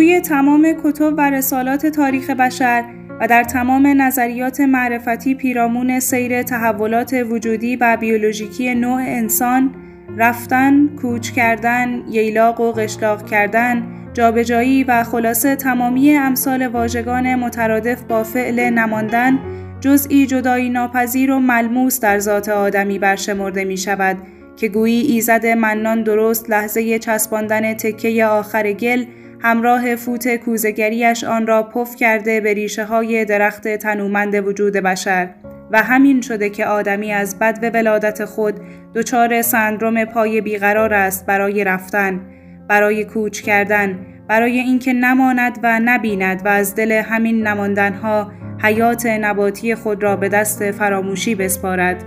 توی تمام کتب و رسالات تاریخ بشر و در تمام نظریات معرفتی پیرامون سیر تحولات وجودی و بیولوژیکی نوع انسان رفتن، کوچ کردن، ییلاق و قشلاق کردن، جابجایی و خلاصه تمامی امثال واژگان مترادف با فعل نماندن جزئی جدایی ناپذیر و ملموس در ذات آدمی برشمرده می شود که گویی ایزد منان درست لحظه چسباندن تکه آخر گل همراه فوت کوزگریش آن را پف کرده به ریشه های درخت تنومند وجود بشر. و همین شده که آدمی از بد ولادت خود دچار سندروم پای بیقرار است برای رفتن برای کوچ کردن برای اینکه نماند و نبیند و از دل همین نماندنها حیات نباتی خود را به دست فراموشی بسپارد.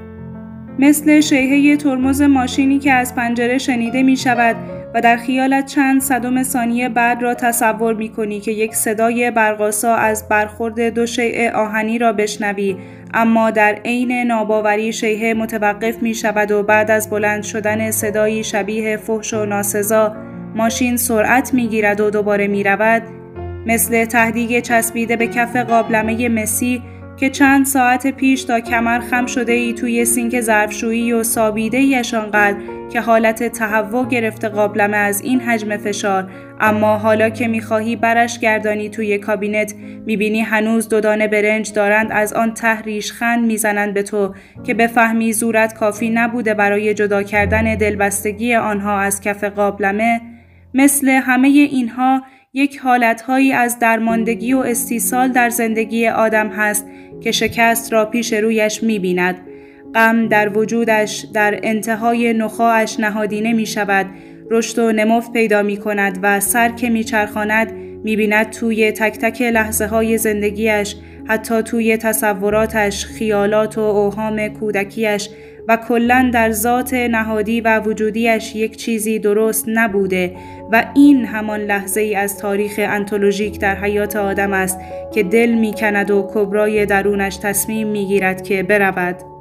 مثل شیهه ترمز ماشینی که از پنجره شنیده می شود و در خیالت چند صدم ثانیه بعد را تصور می کنی که یک صدای برقاسا از برخورد دو شیء آهنی را بشنوی اما در عین ناباوری شیهه متوقف می شود و بعد از بلند شدن صدایی شبیه فحش و ناسزا ماشین سرعت می گیرد و دوباره می رود مثل تهدیگ چسبیده به کف قابلمه مسی که چند ساعت پیش تا کمر خم شده ای توی سینک ظرفشویی و سابیده ایش آنقدر که حالت تهوع گرفته قابلمه از این حجم فشار اما حالا که می‌خواهی برش گردانی توی کابینت می‌بینی هنوز دو دانه برنج دارند از آن ته خند می‌زنند به تو که بفهمی زورت کافی نبوده برای جدا کردن دلبستگی آنها از کف قابلمه. مثل همه اینها یک حالتهایی از درماندگی و استیصال در زندگی آدم هست که شکست را پیش رویش می بیند. غم در وجودش در انتهای نخواهش نهادینه می شود رشد و نموف پیدا می کند و سر که می چرخاند می بیند توی تک تک لحظه های زندگیش حتی توی تصوراتش خیالات و اوهام کودکیش و کلا در ذات نهادی و وجودیش یک چیزی درست نبوده و این همان لحظه ای از تاریخ انتولوژیک در حیات آدم است که دل می‌کند و کبرای درونش تصمیم می‌گیرد که برود.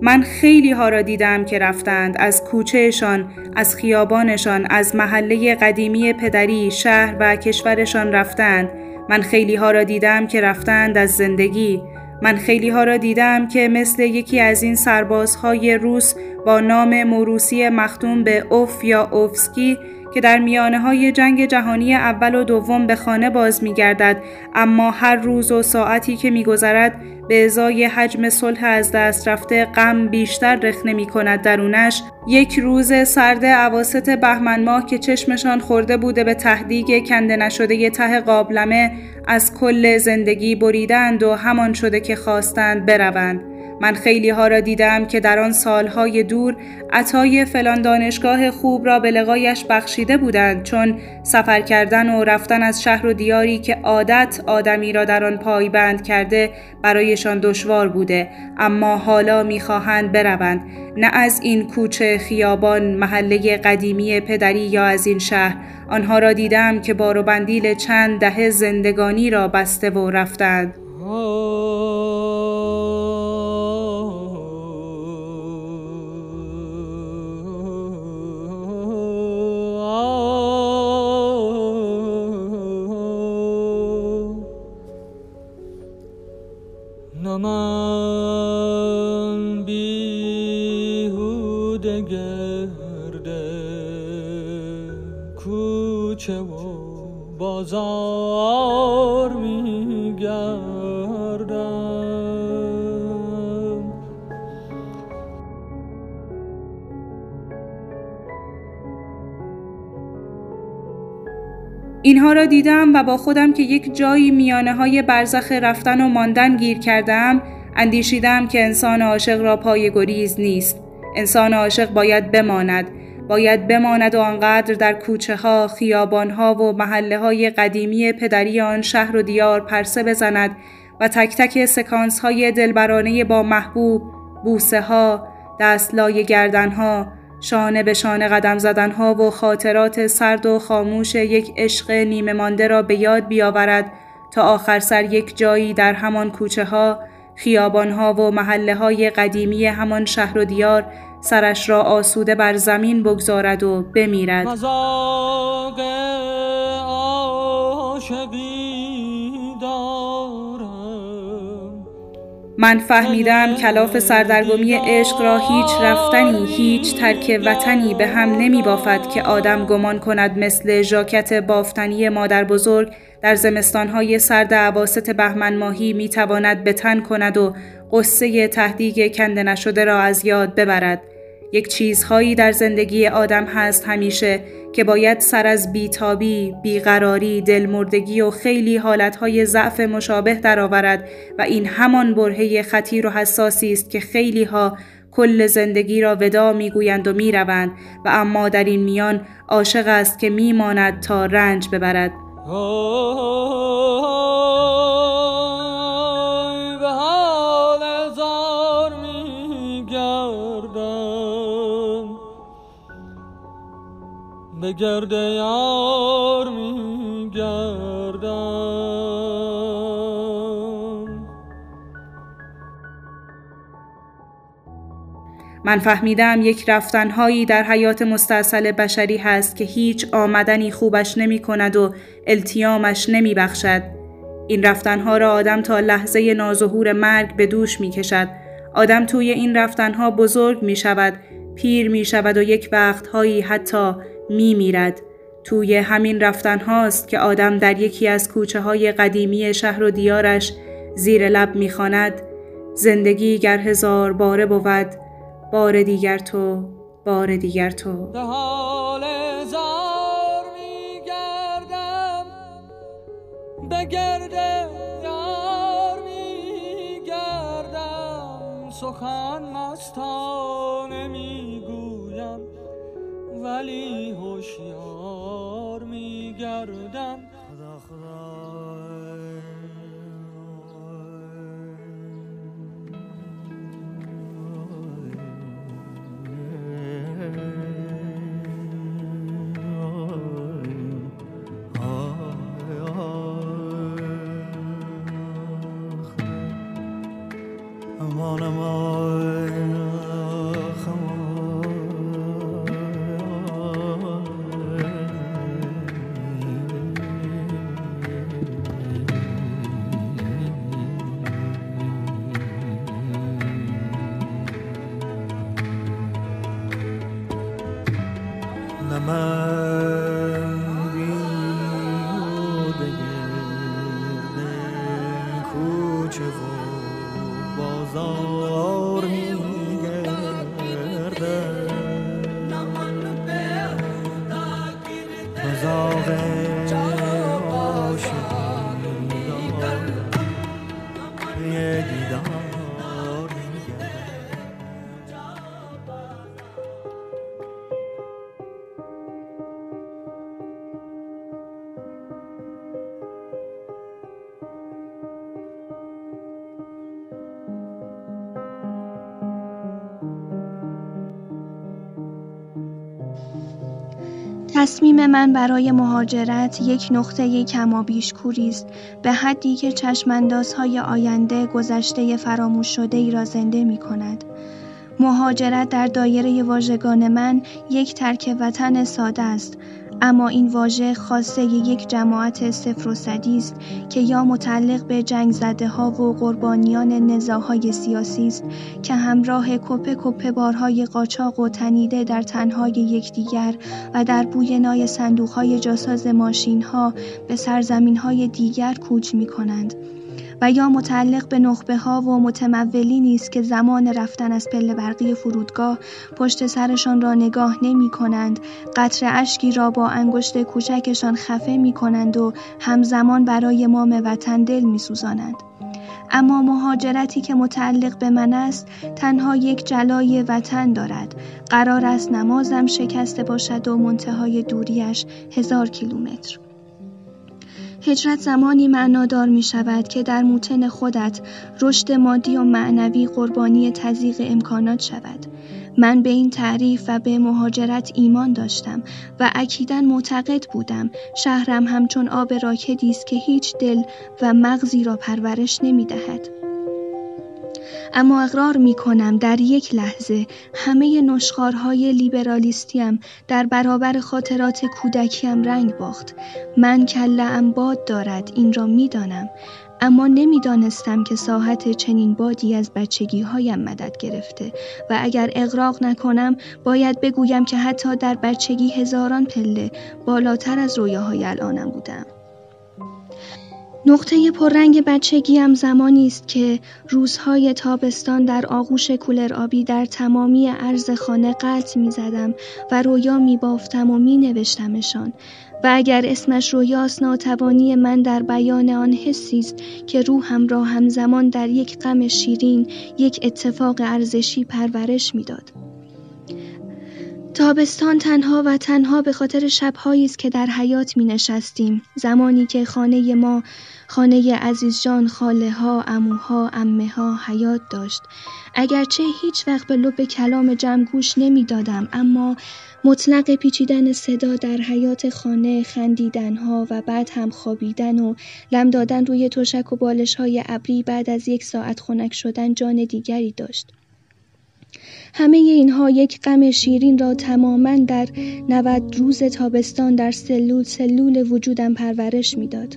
من خیلی ها را دیدم که رفتند از کوچهشان، از خیابانشان، از محله قدیمی پدری، شهر و کشورشان رفتند. من خیلی ها را دیدم که رفتند از زندگی. من خیلی ها را دیدم که مثل یکی از این سربازهای روس با نام موروسی مختوم به اوف یا اوفسکی که در میانه های جنگ جهانی اول و دوم به خانه باز می گردد اما هر روز و ساعتی که می گذرد به ازای حجم صلح از دست رفته غم بیشتر رخنه می کند درونش. یک روز سرد عواست بهمن ماه که چشمشان خورده بوده به تهدیگ کنده نشده ته قابلمه از کل زندگی بریدند و همان شده که خواستند بروند. من خیلی ها را دیدم که در آن سالهای دور عطای فلان دانشگاه خوب را به لقایش بخشیده بودند چون سفر کردن و رفتن از شهر و دیاری که عادت آدمی را در آن پایبند کرده برایشان دشوار بوده. اما حالا می‌خواهند بروند نه از این کوچه خیابان محله قدیمی پدری یا از این شهر. آنها را دیدم که بار و بندیل چند دهه زندگانی را بسته و رفتند. اینها را دیدم و با خودم که یک جایی میانه های برزخ رفتن و ماندن گیر کردم اندیشیدم که انسان عاشق را پای گریز نیست. انسان عاشق باید بماند باید بماند و آنقدر در کوچه ها، خیابان ها و محله های قدیمی پدری آن شهر و دیار پرسه بزند و تک تک سکانس های دلبرانه با محبوب، بوسه ها، دستلای گردن ها، شانه به شانه قدم زدن ها و خاطرات سرد و خاموش یک عشق نیمه مانده را به یاد بیاورد تا آخر سر یک جایی در همان کوچه ها، خیابان ها و محله های قدیمی همان شهر و دیار سرش را آسوده بر زمین بگذارد و بمیرد. من فهمیدم کلاف سردرگمی عشق را هیچ رفتنی هیچ ترک وطنی به هم نمی بافد که آدم گمان کند مثل ژاکت بافتنی مادر بزرگ در زمستانهای سرد عواست بهمن ماهی می تواند به کند و قصه تهدیگ کنده نشده را از یاد ببرد. یک چیزهایی در زندگی آدم هست همیشه که باید سر از بیتابی، بیقراری، دلمردگی و خیلی حالتهای ضعف مشابه درآورد و این همان برهه خطیر و حساسی است که خیلی ها کل زندگی را ودا می‌گویند و می‌روند و اما در این میان عاشق است که میماند تا رنج ببرد. به گرد یار می من فهمیدم یک رفتنهایی در حیات مستاصل بشری هست که هیچ آمدنی خوبش نمی کند و التیامش نمی بخشد. این رفتنها را آدم تا لحظه نازهور مرگ به دوش می کشد. آدم توی این رفتنها بزرگ می شود، پیر می شود و یک وقتهایی حتی می میرد. توی همین رفتن هاست که آدم در یکی از کوچه های قدیمی شهر و دیارش زیر لب می‌خواند. زندگی گر هزار باره بود بار دیگر تو بار دیگر تو. به گرد یار میگردم. سخن مستانه می‌گویم. ولی هوشیار میگردم. heaven. تصمیم من برای مهاجرت یک نقطه کمابیش کوری است به حدی که چشماندازهای آینده گذشته فراموش شده ای را زنده می کند. مهاجرت در دایره واژگان من یک ترک وطن ساده است اما این واژه خاصه یک جماعت صفر و صدی است که یا متعلق به جنگ زده ها و قربانیان نزاهای سیاسی است که همراه کپه کپه بارهای قاچاق و تنیده در تنهای یکدیگر و در بوی نای صندوق های جاساز ماشین ها به سرزمین های دیگر کوچ می کنند. و یا متعلق به نخبه ها و متمولی نیست که زمان رفتن از پله برقی فرودگاه پشت سرشان را نگاه نمی کنند. قطر اشکی را با انگشت کوچکشان خفه می کنند و همزمان برای مام وطن دل می سوزانند. اما مهاجرتی که متعلق به من است تنها یک جلای وطن دارد. قرار است نمازم شکسته باشد و منتهای دوریش هزار کیلومتر. هجرت زمانی معنادار می شود که در موتن خودت رشد مادی و معنوی قربانی تزیق امکانات شود. من به این تعریف و به مهاجرت ایمان داشتم و اکیدا معتقد بودم شهرم همچون آب راکدی است که هیچ دل و مغزی را پرورش نمی دهد. اما اقرار می کنم در یک لحظه همه نشخارهای لیبرالیستیم در برابر خاطرات کودکیم رنگ باخت من کله باد دارد این را می دانم. اما نمی‌دانستم که ساحت چنین بادی از بچگی هایم مدد گرفته و اگر اغراق نکنم باید بگویم که حتی در بچگی هزاران پله بالاتر از رویاهای الانم بودم. نقطه پررنگ بچگیم زمانی است که روزهای تابستان در آغوش کولر آبی در تمامی عرض خانه قلط می زدم و رویا می بافتم و می نوشتمشان و اگر اسمش رویاست ناتوانی من در بیان آن حسی است که روحم را همزمان در یک غم شیرین یک اتفاق ارزشی پرورش می‌داد. تابستان تنها و تنها به خاطر شبهایی است که در حیات می نشستیم. زمانی که خانه ما خانه عزیز جان خاله ها اموها امه ها حیات داشت. اگرچه هیچ وقت به لب کلام جمع گوش نمی دادم اما مطلق پیچیدن صدا در حیات خانه خندیدن ها و بعد هم خوابیدن و لم دادن روی تشک و بالش های ابری بعد از یک ساعت خنک شدن جان دیگری داشت. همه اینها یک غم شیرین را تماما در نود روز تابستان در سلول سلول وجودم پرورش می‌داد.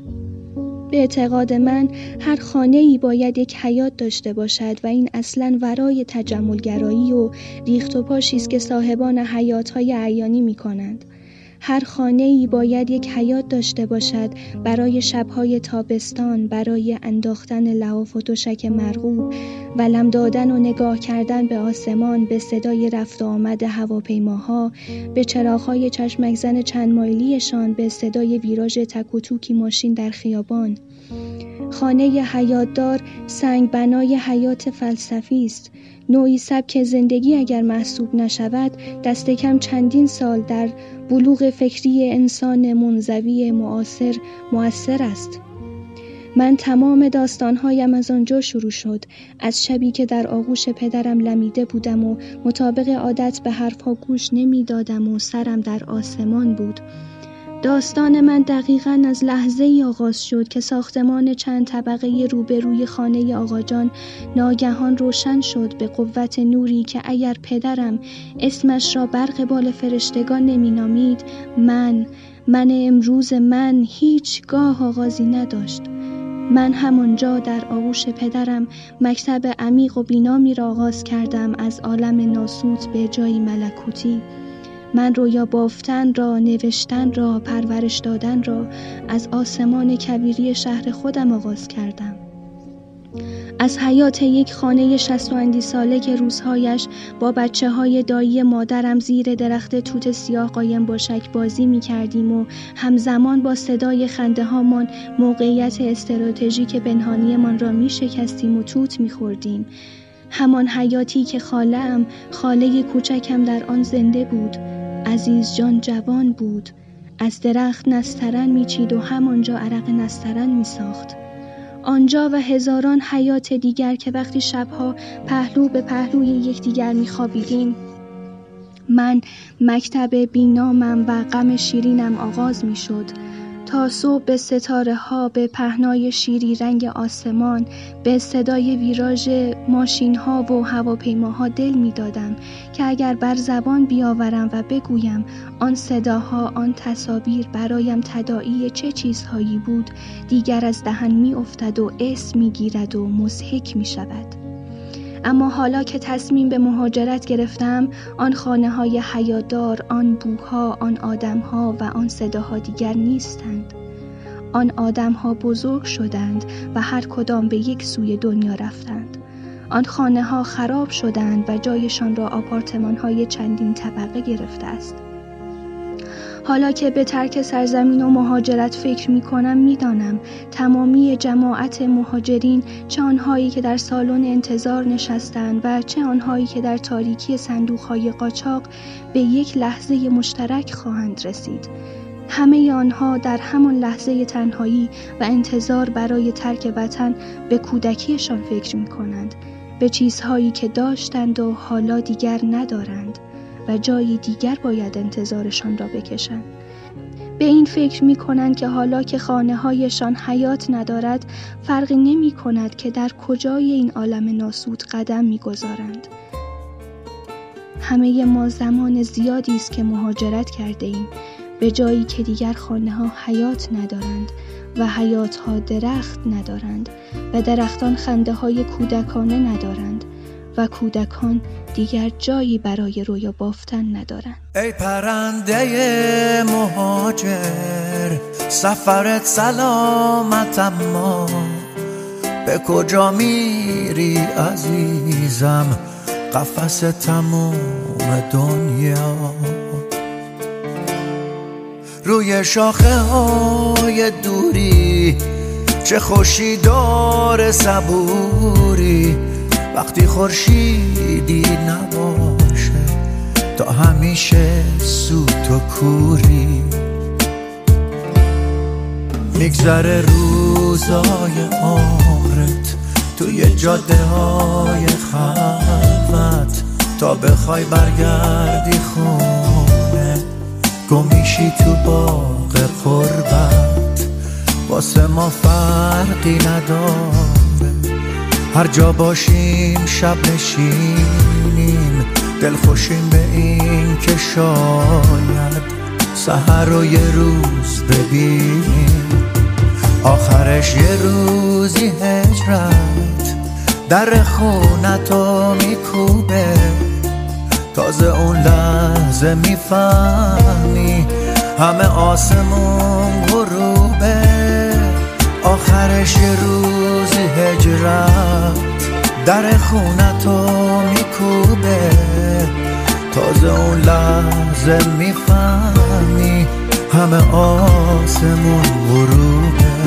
به اعتقاد من هر خانه ای باید یک حیات داشته باشد و این اصلا ورای تجملگرایی و ریخت و پاشی است که صاحبان حیات های عیانی می کنند. هر خانه ای باید یک حیات داشته باشد برای شبهای تابستان برای انداختن لحاف و تشک مرغوب و لم دادن و نگاه کردن به آسمان به صدای رفت و آمد هواپیماها به چراغهای چشمک زن چند مایلیشان به صدای ویراژ تک ماشین در خیابان. خانه حیاتدار سنگ بنای حیات فلسفی است. نوعی سبک زندگی اگر محسوب نشود دست کم چندین سال در بلوغ فکری انسان منزوی معاصر مؤثر است. من تمام داستانهایم از آنجا شروع شد. از شبی که در آغوش پدرم لمیده بودم و مطابق عادت به حرفها گوش نمی‌دادم و سرم در آسمان بود. داستان من دقیقا از لحظه ای آغاز شد که ساختمان چند طبقه روبروی خانه آقاجان ناگهان روشن شد به قوت نوری که اگر پدرم اسمش را برق فرشتگان نمی نامید من من امروز من هیچگاه آغازی نداشت. من همانجا در آغوش پدرم مکتب عمیق و بینامی را آغاز کردم از عالم ناسوت به جایی ملکوتی. من رویا بافتن را نوشتن را پرورش دادن را از آسمان کبیری شهر خودم آغاز کردم از حیات یک خانه شست و ساله که روزهایش با بچه های دایی مادرم زیر درخت توت سیاه قایم باشک بازی می کردیم و همزمان با صدای خنده هامان موقعیت استراتژیک من را می شکستیم و توت می خوردیم. همان حیاتی که خالم خاله کوچکم در آن زنده بود عزیز جان جوان بود. از درخت نسترن میچید و همانجا عرق نسترن میساخت. آنجا و هزاران حیات دیگر که وقتی شبها پهلو به پهلوی یکدیگر میخوابیدیم من مکتب بینامم و غم شیرینم آغاز می‌شد. تا صبح به ستاره ها به پهنای شیری رنگ آسمان به صدای ویراژ ماشین ها و هواپیماها دل می دادم که اگر بر زبان بیاورم و بگویم آن صداها آن تصاویر برایم تداعی چه چیزهایی بود دیگر از دهن می افتد و اسم می گیرد و مزهک می شود. اما حالا که تصمیم به مهاجرت گرفتم آن خانه های حیادار آن بوها آن آدمها و آن صداها دیگر نیستند. آن آدمها بزرگ شدند و هر کدام به یک سوی دنیا رفتند. آن خانه ها خراب شدند و جایشان را آپارتمان های چندین طبقه گرفته است. حالا که به ترک سرزمین و مهاجرت فکر می کنم می دانم تمامی جماعت مهاجرین چه آنهایی که در سالن انتظار نشستند و چه آنهایی که در تاریکی صندوقهای قاچاق به یک لحظه مشترک خواهند رسید. همه آنها در همان لحظه تنهایی و انتظار برای ترک وطن به کودکیشان فکر می کنند به چیزهایی که داشتند و حالا دیگر ندارند. و جایی دیگر باید انتظارشان را بکشند. به این فکر می کنند که حالا که خانه هایشان حیات ندارد فرقی نمی کند که در کجای این عالم ناسود قدم می گذارند. همه ما زمان زیادی است که مهاجرت کرده ایم. به جایی که دیگر خانه ها حیات ندارند و حیات ها درخت ندارند و درختان خنده های کودکانه ندارند. و کودکان دیگر جایی برای رویا بافتن ندارند. ای پرنده مهاجر سفرت سلامت اما. به کجا میری عزیزم؟ قفس تموم دنیا. روی شاخه های دوری چه خوشی دار صبوری. وقتی خورشیدی نباشه تا همیشه سوت و کوری. میگذره روزای عمرت توی جاده های خلوت تا بخوای برگردی خونه. گمیشی تو باغ قربت واسه ما فرقی نداره. هر جا باشیم شب نشینیم دل خوشیم به این که شاید سهر رو یه روز ببینیم. آخرش یه روزی هجرت در خونتو میکوبه. تازه اون لحظه می‌فهمی همه آسمون غروبه. آخرش یه روزی هجرت در خونتو میکوبه. تازه اون لحظه می‌فهمی همه آسمون غروبه.